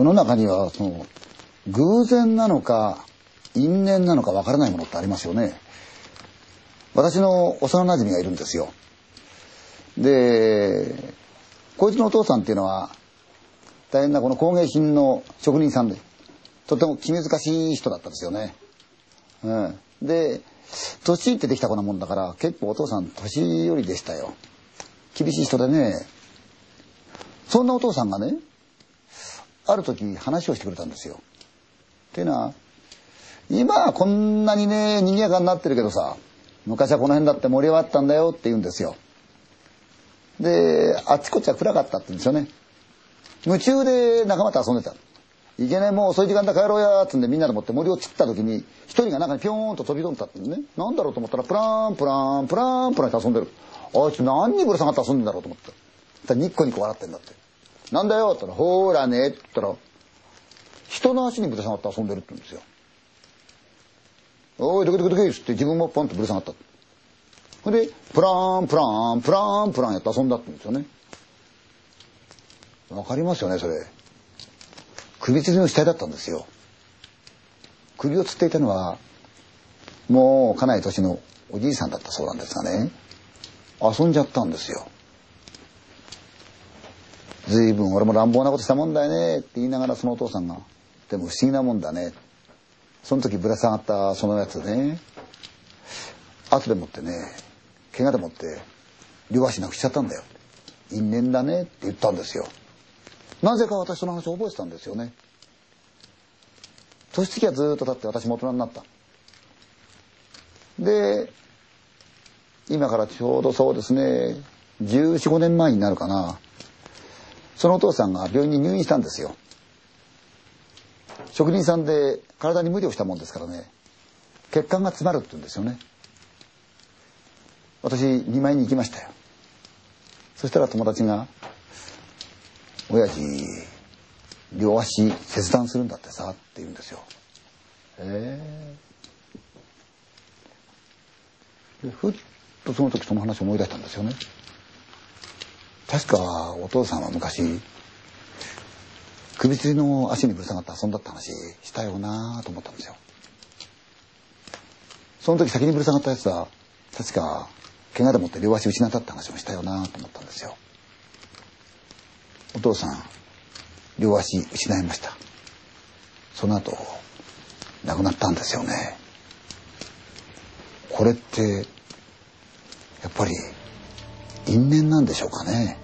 世の中にはその偶然なのか因縁なのかわからないものってありますよね。私の幼馴染がいるんですよ。で、こいつのお父さんっていうのは大変なこの工芸品の職人さんで、とても気難しい人だったんですよね。うん、で、年いってできた子なもんだから結構お父さん年寄りでしたよ。厳しい人でね。そんなお父さんがね、ある時話をしてくれたんですよ。っていうのは、今はこんなにね、賑やかになってるけどさ、昔はこの辺だって盛り上がったんだよって言うんですよ。で、あっちこっちは暗かったって言うんですよね。夢中で仲間と遊んでた。いけねえもう遅い時間だ帰ろうやっつんでみんなで持って森を散った時に一人が中にピョーンと飛び込んだってねなんだろうと思ったらプランプランプランプランって遊んでるあいつ何にぶら下がって遊んでんだろうと思ったニッコニコ笑ってんだってなんだよって言ったらほーらねって言ったら人の足にぶら下がって遊んでるって言うんですよ。おいドキドキドキっつって自分もポンとぶら下がった。それでプラーンプラーンプラーンプランやって遊んだって言うんですよね。わかりますよねそれ。首吊りの死体だったんですよ。首を吊っていたのはもうかなり年のおじいさんだったそうなんですがね。遊んじゃったんですよ。随分俺も乱暴なことしたもんだよね。って言いながらそのお父さんがでも不思議なもんだね。その時ぶら下がったそのやつね。後でもってね怪我でもって両足なくしちゃったんだよ。因縁だね。って言ったんですよ。なぜか私その話を覚えてたんですよね。年月はずっと経って私も大人になった。で、今からちょうどそうですね、14、15年前になるかな。そのお父さんが病院に入院したんですよ。職人さんで体に無理をしたもんですからね、血管が詰まるって言うんですよね。私、見舞いに行きましたよ。そしたら友達が、親父両足切断するんだってさって言うんですよ。へえ。ふっとその時その話を思い出したんですよね。確かお父さんは昔首吊りの足にぶら下がって遊んだって話したよなと思ったんですよ。その時先にぶら下がったやつは確か怪我でもって両足失ったって話もしたよなと思ったんですよ。お父さん両足失いましたその後亡くなったんですよねこれってやっぱり因縁なんでしょうかね。